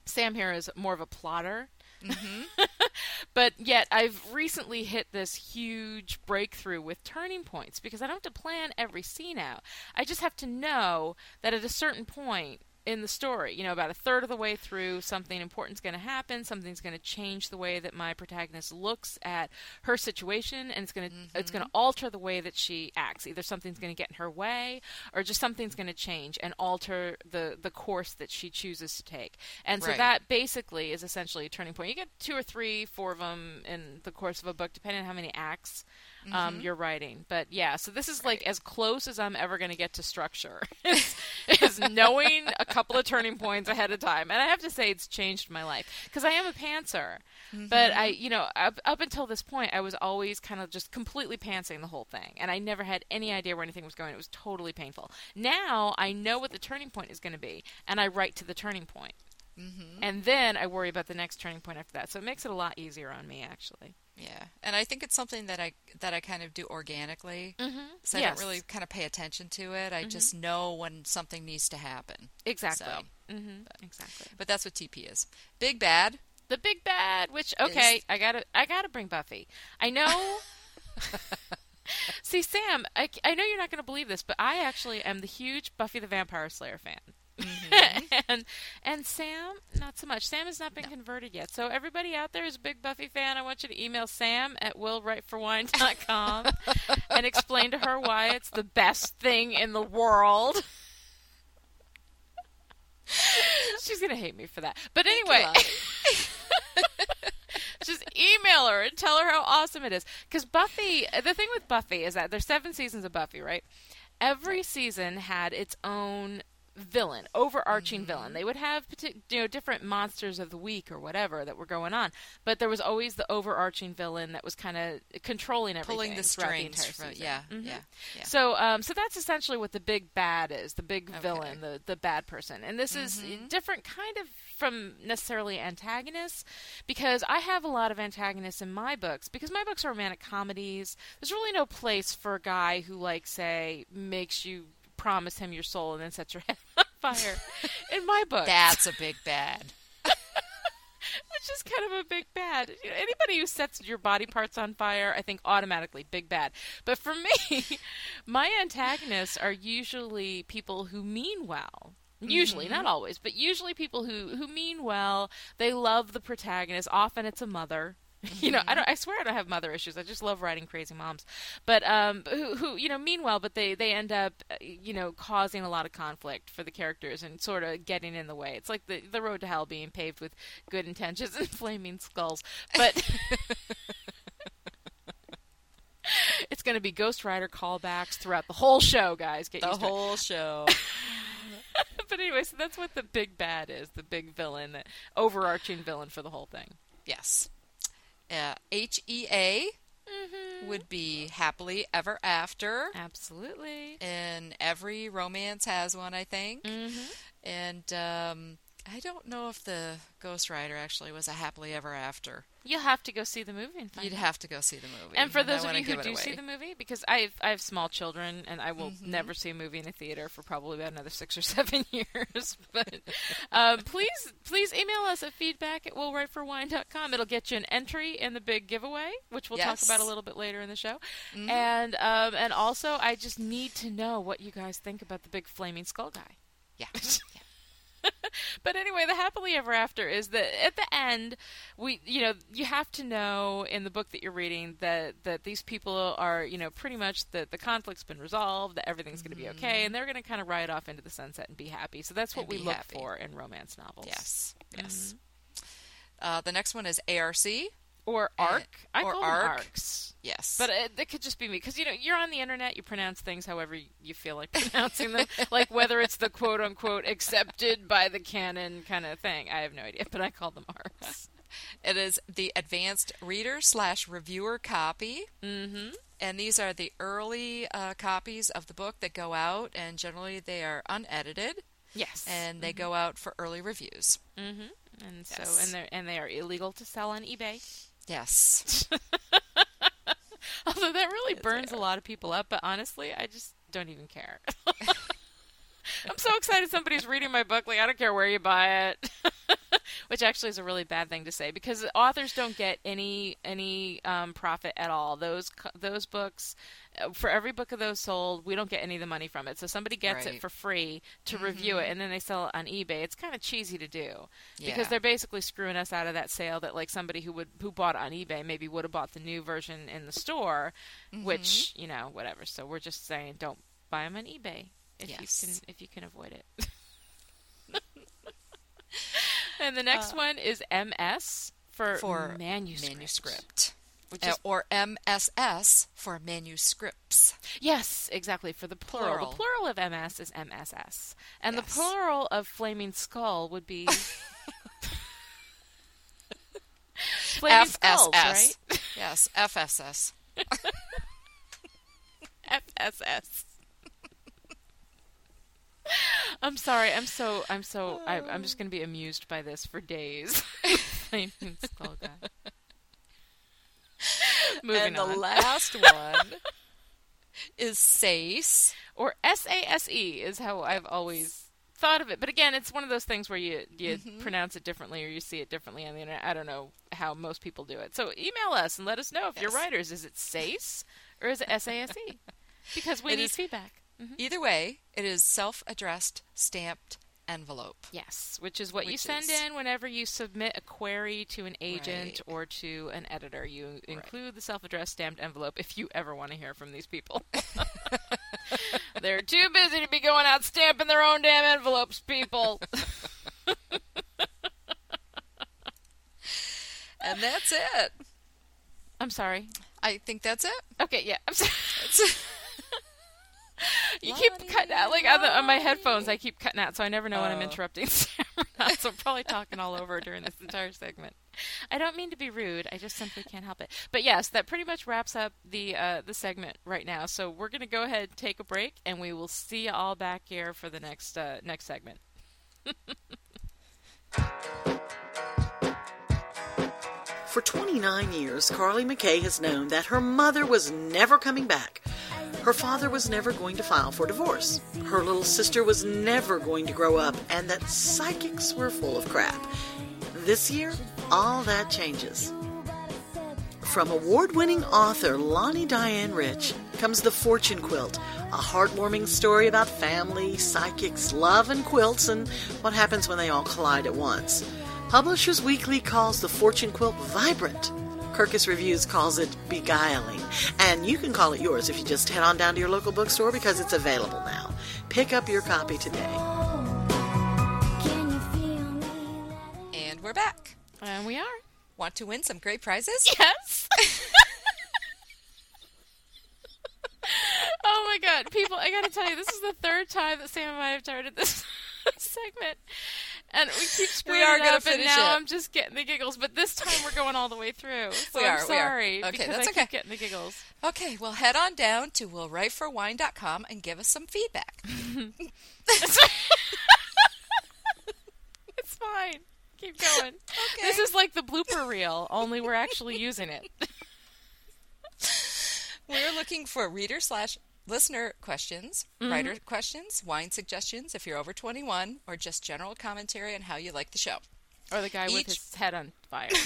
Sam here is more of a plotter. Mm-hmm. <laughs> but yet, I've recently hit this huge breakthrough with turning points because I don't have to plan every scene out. I just have to know that at a certain point, in the story. You know, about a third of the way through, something important's going to happen. Something's going to change the way that my protagonist looks at her situation, and it's going to mm-hmm. it's going to alter the way that she acts. Either something's going to get in her way, or just something's going to change and alter the the course that she chooses to take. And so right. that basically is essentially a turning point. You get two or three, four of them in the course of a book, depending on how many acts um, mm-hmm. you're writing. But yeah, so this is like as close as I'm ever going to get to structure <laughs> <laughs> is, is knowing a couple of turning points ahead of time. And I have to say, it's changed my life because I am a pantser. Mm-hmm. But I, you know, up, up until this point, I was always kind of just completely pantsing the whole thing, and I never had any idea where anything was going. It was totally painful. Now I know what the turning point is going to be, and I write to the turning point. Mm-hmm. And then I worry about the next turning point after that. So it makes it a lot easier on me, actually. Yeah, and I think it's something that I that I kind of do organically. Mm-hmm. So I don't really kind of pay attention to it. I mm-hmm. just know when something needs to happen. Exactly. So, mm-hmm. But, exactly. But that's what TP is. Big bad. The big bad. Which okay, is... I gotta I gotta bring Buffy. I know. <laughs> <laughs> See, Sam, I, I know you're not going to believe this, but I actually am the huge Buffy the Vampire Slayer fan. Mm-hmm. <laughs> and and Sam, not so much. Sam has not been no. converted yet. So everybody out there is a big Buffy fan. I want you to email Sam at willwriteforwine.com <laughs> and explain to her why it's the best thing in the world. <laughs> She's gonna hate me for that. But anyway. just email her and tell her how awesome it is. Because Buffy, the thing with Buffy is that there's seven seasons of Buffy, right? Every season had its own villain, overarching mm-hmm. villain. They would have you know different monsters of the week or whatever that were going on, but there was always the overarching villain that was kind of controlling everything, pulling the strings. The from, yeah, mm-hmm. yeah, yeah, So, um, so that's essentially what the big bad is, the big okay. villain, the the bad person, and this mm-hmm. is different kind of from necessarily antagonists because I have a lot of antagonists in my books because my books are romantic comedies. There's really no place for a guy who like say makes you promise him your soul and then sets your <laughs> head on fire. In my book, that's a big bad. <laughs> Which is kind of a big bad. You know, anybody who sets your body parts on fire, I think automatically big bad. But for me, <laughs> my antagonists are usually people who mean well. Usually, mm-hmm. not always, but usually people who who mean well. They love the protagonist. Often it's a mother <laughs> you know, I don't. I swear I don't have mother issues. I just love writing crazy moms, but um, who, who, you know, meanwhile, but they they end up, uh, you know, causing a lot of conflict for the characters and sort of getting in the way. It's like the the road to hell being paved with good intentions <laughs> and flaming skulls, but. <laughs> it's going to be Ghost Rider callbacks throughout the whole show, guys. Get the whole show. but anyway, so that's what the big bad is, the big villain, the overarching villain for the whole thing. Yes. Uh, H E A mm-hmm. would be happily ever after. Absolutely. And every romance has one, I think. Mm-hmm. And um, I don't know if the Ghost Rider actually was a happily ever after. You'll have to go see the movie. And find You'd out. have to go see the movie. And for those of you who do see the movie, because I have, I have small children and I will mm-hmm. never see a movie in a theater for probably about another six or <laughs> seven years. <laughs> but um, please please email us at feedback at willwriteforwine.com. It'll get you an entry in the big giveaway, which we'll yes. talk about a little bit later in the show. Mm-hmm. And um, and also, I just need to know what you guys think about the big flaming skull guy. Yeah. <laughs> <laughs> but anyway, the happily ever after is that at the end, we you know you have to know in the book that you're reading that that these people are you know pretty much that the conflict's been resolved, that everything's going to be okay, mm-hmm. and they're going to kind of ride off into the sunset and be happy. So that's what we look happy. for in romance novels. Yes, yes. Mm-hmm. Uh, the next one is ARC or arc. I or call arc. arcs. Yes, but it, it, could just be me because you know you're on the internet. You pronounce things however you feel like <laughs> pronouncing them, like whether it's the quote unquote accepted by the canon kind of thing. I have no idea, but I call them arcs. <laughs> It is the advanced reader slash reviewer copy. Mm-hmm. And these are the early uh, copies of the book that go out, and generally they are unedited. Yes. And they mm-hmm. go out for early reviews. Mm-hmm. And yes. so, and they and they are illegal to sell on eBay. Yes. <laughs> <laughs> Although that really burns a lot of people up, but honestly, I just don't even care. <laughs> <laughs> I'm so excited somebody's reading my book. Like, I don't care where you buy it. which actually is a really bad thing to say because authors don't get any any um, profit at all. Those those books, for every book of those sold, we don't get any of the money from it. So somebody gets Right. it for free to Mm-hmm. review it, and then they sell it on eBay. It's kind of cheesy to do Yeah. because they're basically screwing us out of that sale that like somebody who would who bought on eBay maybe would have bought the new version in the store, Mm-hmm. which you know whatever. So we're just saying don't buy them on eBay if Yes. you can if you can avoid it. <laughs> and the next one is MS for, Uh, for manuscript. manuscript. Which is, or MSS for manuscripts. yes, exactly for the plural. Plural. The plural of MS is MSS, and the plural of flaming skull would be <laughs> flaming skulls, right? Yes, FSS. <laughs> FSS. I'm sorry. I'm so. I'm so. I, I'm just going to be amused by this for days. <laughs> Flaming skull guy. <laughs> Moving and the on. last <laughs> one is SACE. or S A S E is how I've always thought of it. But again, it's one of those things where you you Mm-hmm. pronounce it differently or you see it differently on the internet. I don't know how most people do it. So email us and let us know if you're writers. Is it SACE or is it S A S E? <laughs> Because we It need is- feedback. Either way, it is self-addressed stamped envelope. Yes, which is what you send is- in whenever you submit a query to an agent Right. or to an editor. You include the self-addressed stamped envelope if you ever want to hear from these people. <laughs> They're too busy to be going out stamping their own damn envelopes, people. <laughs> And that's it. I'm sorry. I think that's it. Okay, yeah. I'm sorry. <laughs> <laughs> you keep cutting out, like on, the, on my headphones. I keep cutting out, so I never know when I'm Oh. interrupting Sam or not. So I'm probably talking all over during this entire segment. I don't mean to be rude. I just simply can't help it. But yes, that pretty much wraps up the uh, the segment right now. So we're gonna go ahead and take a break, and we will see you all back here for the next uh, next segment. <laughs> For 29 years, Carly McKay has known that her mother was never coming back. Her father was never going to file for divorce. Her little sister was never going to grow up, and that psychics were full of crap. This year, all that changes. From award winning author Lani Diane Rich comes The Fortune Quilt, a heartwarming story about family, psychics, love, and quilts, and what happens when they all collide at once. Publishers Weekly calls The Fortune Quilt vibrant. Kirkus Reviews calls it beguiling. And you can call it yours if you just head on down to your local bookstore because it's available now. Pick up your copy today. And we're back. And we are. Want to win some great prizes? <laughs> Yes. <laughs> oh my god, people! I gotta tell you, this is the third time that Sam and I have started this <laughs> segment, and we keep <laughs> screwing are gonna up, and now it. I'm just getting the giggles. But this time we're going all the way through. <laughs> So We I'm are, we are. sorry Okay, because that's I okay. keep getting the giggles. Okay, well, head on down to willwriteforwine.com and give us some feedback. <laughs> It's fine. Keep going. Okay. This is like the blooper reel, only we're actually using it. We're looking for reader slash listener questions, Mm-hmm. writer questions, wine suggestions if you're over 21, or just general commentary on how you like the show. Or the guy with his head on fire. <laughs>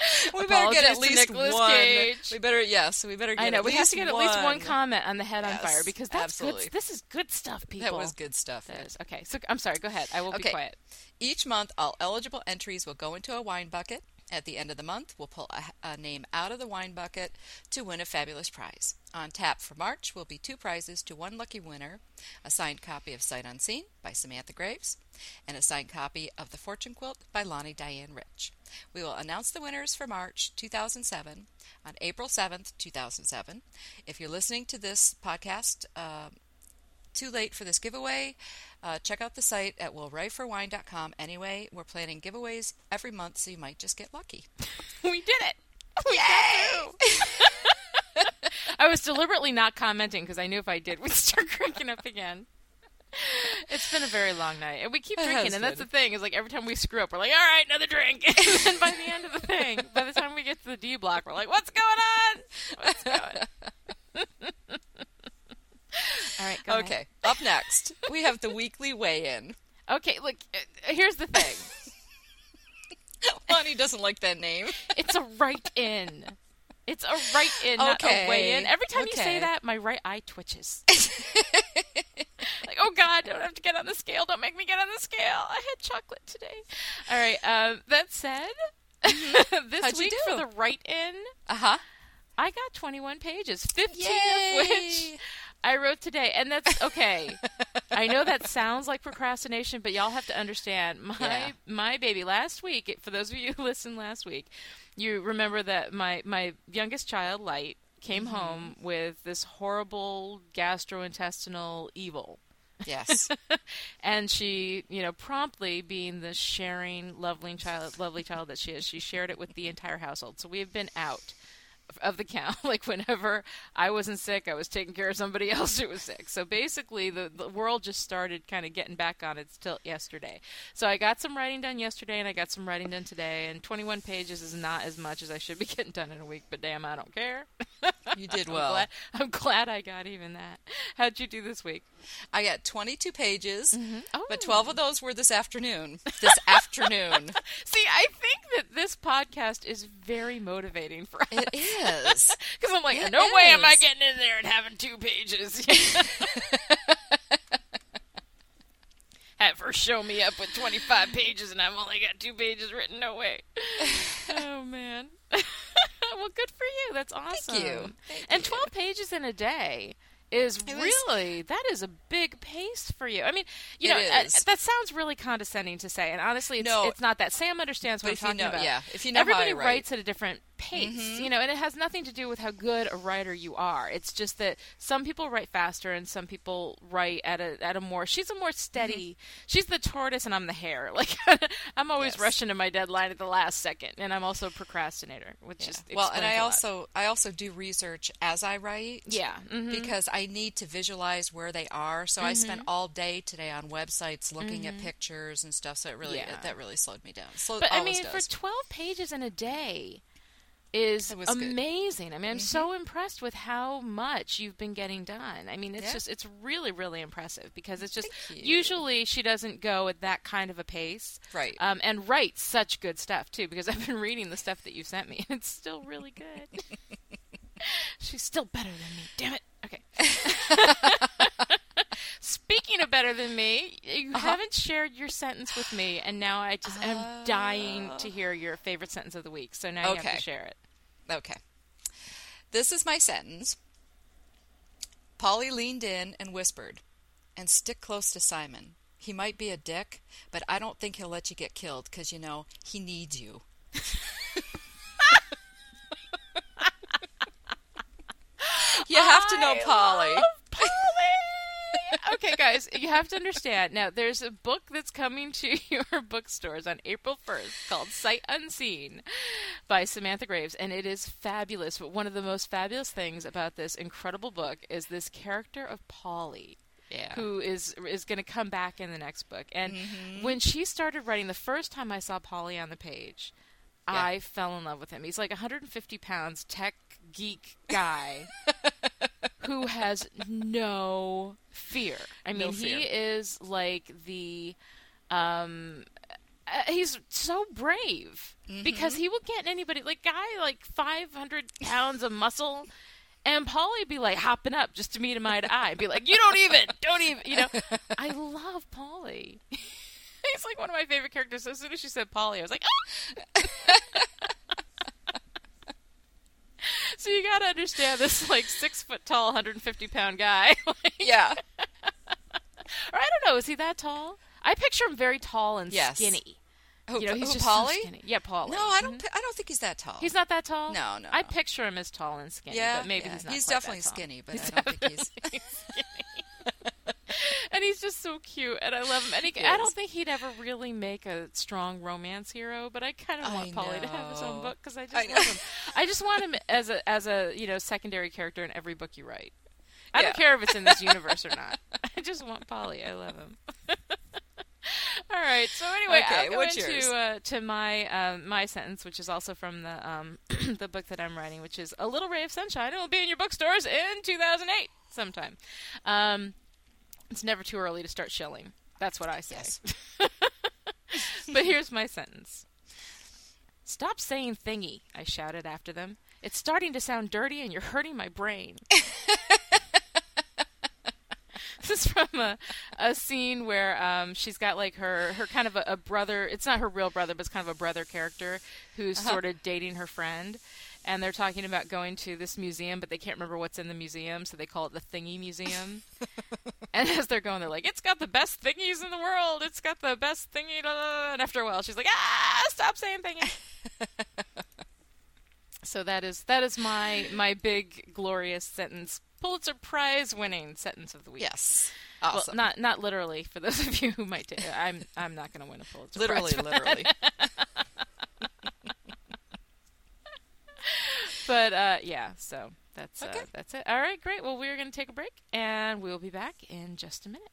<laughs> We better get at least one. Cage. We better yes, we better get. I know at we have to get at least one comment on the head on fire because that's absolutely. good. This is good stuff, people. That was good stuff. That is. Okay, so I'm sorry. Go ahead. I will be quiet. Each month, all eligible entries will go into a wine bucket. At the end of the month, we'll pull a, a name out of the wine bucket to win a fabulous prize. On tap for March will be two prizes to one lucky winner a signed copy of Sight Unseen by Samantha Graves, and a signed copy of The Fortune Quilt by Lani Diane Rich. We will announce the winners for March 2007 on April 7th, 2007. If you're listening to this podcast, uh, too late for this giveaway. Uh, check out the site at willwriteforwine.com. Anyway, we're planning giveaways every month, so you might just get lucky. <laughs> We did it. <laughs> We got. <laughs> I was deliberately not commenting because I knew if I did, we'd start cranking up again. It's been a very long night, and we keep It drinking, and that's the thing is like every time we screw up, we're like, "All right, another drink," and then by the end of the thing, by the time we get to the D block, we're like, "What's going on? What's going?" All right, go ahead. Okay. Up next, we have the weekly weigh-in. Okay, look. Uh, here's the thing. <laughs> Lani doesn't like that name. It's a write-in. It's a write-in, not Okay. a weigh-in. Every time you say that, my right eye twitches. <laughs> like, oh God, don't have to get on the scale. Don't make me get on the scale. I had chocolate today. All right. Um, that said, <laughs> this Mm-hmm. How'd you week for the write-in, Uh huh. I got 21 pages, 15 Yay! of which I wrote today. And that's <laughs> okay. I know that <laughs> sounds like procrastination, but y'all have to understand my Yeah. my baby last week, for those of you who <laughs> listened last week, you remember that my my youngest child, Light, came Mm-hmm. home with this horrible gastrointestinal evil. Yes. and she, you know, promptly being the sharing, lovely child, lovely child that she is, she shared it with the entire household. So we have been out of the count. <laughs> Like whenever I wasn't sick, I was taking care of somebody else who was sick. So basically, the the world just started kind of getting back on its tilt yesterday. So I got some writing done yesterday, and I got some writing done today. And 21 pages is not as much as I should be <laughs> getting done in a week, but damn, I don't care. <laughs> You did I'm well. glad, I'm glad I got even that. How'd you do this week? I got 22 pages, mm-hmm. Oh. but 12 of those were this afternoon. This afternoon. See, I think that this podcast is very motivating for us. It is. Because <laughs> I'm like, no way am I getting in there and having two pages. <laughs> Have her show me up with 25 pages and I've only got two pages written. No way. <laughs> oh, man. well, good for you. That's awesome. Thank you. Thank and you. 12 pages in a day is was- really that is a big pace for you. I mean, you know, uh, that sounds really condescending to say, and honestly, it's, No. it's not that. Sam understands what I'm you talking know- about. yeah, if you know how I everybody write. writes at a different pace, Mm-hmm. you know, and it has nothing to do with how good a writer you are. It's just that some people write faster and some people write at a at a more. She's a more steady. She's the tortoise and I'm the hare. <laughs> Like I'm always Yes. rushing to my deadline at the last second, and I'm also a procrastinator, which Yeah. is well, and I also I also do research as I write. yeah. mhm. Because I need to visualize where they are, so I Mm-hmm. spent all day today on websites looking at pictures and stuff. So it really Yeah. that really slowed me down. Slow, But I mean, does. for 12 pages in a day is was good. Mm-hmm. amazing. I mean, I'm so impressed with how much you've been getting done. I mean, it's Yeah. just it's really really impressive because it's just usually she doesn't go at that kind of a pace. Right. Um, and writes such good stuff too because <laughs> I've been reading the stuff that you sent me and it's still really good. <laughs> She's still better than me. Damn it. Okay. <laughs> Speaking of better than me, you Uh-huh. haven't shared your sentence with me, and now I just am dying to hear your favorite sentence of the week. So now you have Okay. to share it. Okay. This is my sentence. Polly leaned in and whispered, and stick close to Simon. He might be a dick, but I don't think he'll let you get killed because, you know, he needs you. <laughs> you have to know Polly. Okay, guys, you have to understand. Now, there's a book that's coming to <laughs> your bookstores on April 1st called Sight Unseen by Samantha Graves, and it is fabulous. But one of the most fabulous things about this incredible book is this character of Polly. Yeah. Who is is going to come back in the next book? And Mm-hmm. when she started writing, the first time I saw Polly on the page, Yeah. I fell in love with him. He's like 150 pounds, tech geek guy <laughs> who has no fear. I mean, No fear. he is like the. Um, uh, he's so brave because Mm-hmm. he will get anybody like guy like 500 pounds of muscle and Polly be like hopping up just to meet him eye to eye and be like you don't even don't even you know I love Polly <laughs> he's like one of my favorite characters so as soon as she said Polly I was like ah! <laughs> so you gotta understand this like six foot tall 150 pound guy <laughs> like, Yeah. <laughs> or I don't know is he that tall I picture him very tall and Yes. skinny Who, you know, he's who, just Polly? so skinny. Yeah, Paulie. No, I don't. Mm-hmm. pi- I don't think he's that tall. He's not that tall. No, no, I no. picture him as tall and skinny. Yeah, but maybe yeah. he's not. He's definitely skinny, but He's I don't think he's. <laughs> and he's just so cute, and I love him. And he, He I don't think he'd ever really make a strong romance hero, but I kind of want Polly to have his own book because I just I love him. I just want him as a as a you know secondary character in every book you write. I don't care if it's in this universe or not. <laughs> I just want Polly. I love him. <laughs> All right. So anyway, Okay, I'll go what's into uh, to my um, my sentence, which is also from the um, <clears throat> the book that I'm writing, which is "A Little Ray of Sunshine." It will be in your bookstores in 2008 sometime. Um, It's never too early to start shilling. That's what I say. Yes. <laughs> but here's my sentence. Stop saying thingy, I shouted after them. It's starting to sound dirty and you're hurting my brain. <laughs> this is from a, a scene where um, she's got like her, her kind of a, a brother. It's not her real brother, but it's kind of a brother character who's sort of dating her friend. And they're talking about going to this museum, but they can't remember what's in the museum, so they call it the Thingy Museum. <laughs> and as they're going, they're like, "It's got the best thingies in the world. It's got the best thingy." da, da, da." And after a while, she's like, "Ah, stop saying thingy." <laughs> so that is that is my my big glorious sentence, Pulitzer Prize winning sentence of the week. Yes. Well, Awesome. not not literally for those of you who might. ta- I'm I'm not going to win a Pulitzer literally, Prize. <laughs> literally. <laughs> But uh, yeah, so that's uh, that's it. All right, great. Well, we're going to take a break, and we'll be back in just a minute.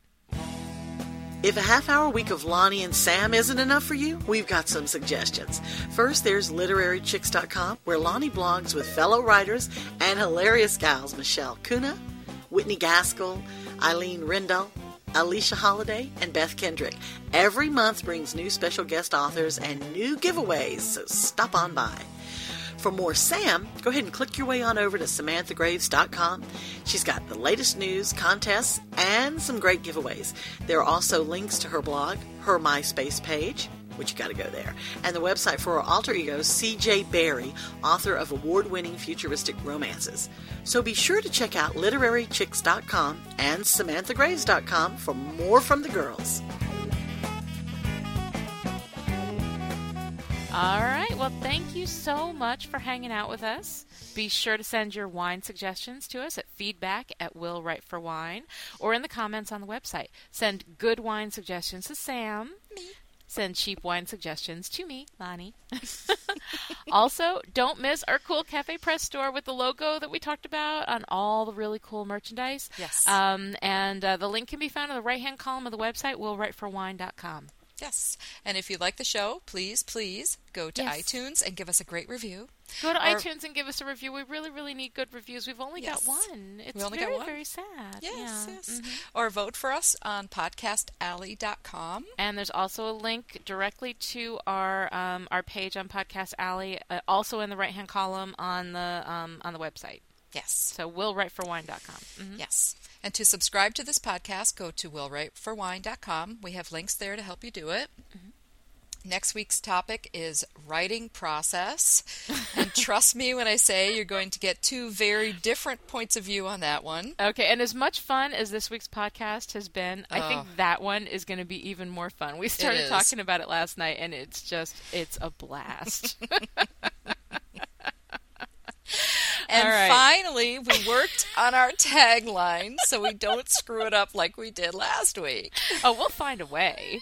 If a half hour week of Lani and Sam isn't enough for you, we've got some suggestions. First, there's literarychicks.com, where Lani blogs with fellow writers and hilarious gals Michele Cunnah, Whitney Gaskell, Eileen Rendahl, Alesia Holliday, and Beth Kendrick. Every month brings new special guest authors and new giveaways, so stop on by. For more Sam, go ahead and click your way on over to SamanthaGraves.com. She's got the latest news, contests, and some great giveaways. There are also links to her blog, her MySpace page, which you got to go there, and the website for her alter ego, CJ Barry, author of award winning futuristic romances. So be sure to check out LiteraryChicks.com and SamanthaGraves.com for more from the girls. All right. Well, thank you so much for hanging out with us. Be sure to send your wine suggestions to us at feedback at Will Write for Wine or in the comments on the website. Send good wine suggestions to Sam. Me. Send cheap wine suggestions to me, Lani. <laughs> <laughs> also, don't miss our cool Cafe Press store with the logo that we talked about on all the really cool merchandise. Yes. Um, and uh, the link can be found in the right hand column of the website, willwriteforwine.com. Yes. And if you like the show, please, please go to Yes. iTunes and give us a great review. Go to Or- iTunes and give us a review. We really, really need good reviews. We've only Yes. got one. It's We only got one? very sad. Yes, yeah. yes. mhm. Or vote for us on podcastalley.com. And there's also a link directly to our um, our page on Podcast Alley, uh, also in the right hand column on the um, on the website. Yes. So willwriteforwine.com. Mhm. Yes. And to subscribe to this podcast, go to willwriteforwine.com. We have links there to help you do it. Mm-hmm. Next week's topic is writing process. and <laughs> trust me when I say you're going to get two very different points of view on that one. Okay, and as much fun as this week's podcast has been, I Oh. think that one is going to be even more fun. We started talking about it last night, and it's just it's a blast. <laughs> <laughs> And All right. finally, we worked on our tagline so we don't screw it up like we did last week. oh, we'll find a way.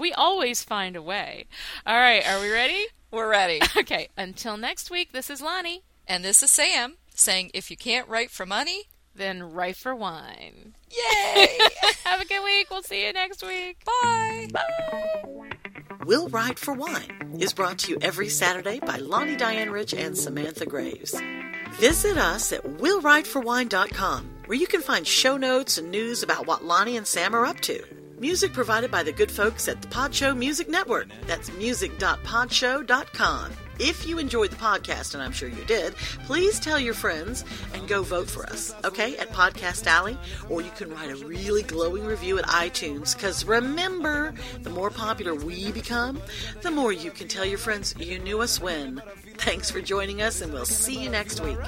we always find a way. All right, are we ready? We're ready. <laughs> Okay, until next week, this is Lani. And this is Sam saying if you can't write for money, Then write for wine. yay! <laughs> Have a good week. We'll see you next week. Bye. Will Write for Wine is brought to you every Saturday by Lani Diane Rich and Samantha Graves. Visit us at willwriteforwine.com, where you can find show notes and news about what Lani and Sam are up to. Music provided by the good folks at the Podshow Music Network. That's music.podshow.com. If you enjoyed the podcast, and I'm sure you did, please tell your friends and go vote for us, okay, at Podcast Alley, or you can write a really glowing review at iTunes, because remember, the more popular we become, the more you can tell your friends you knew us when. Thanks for joining us, and we'll see you next week.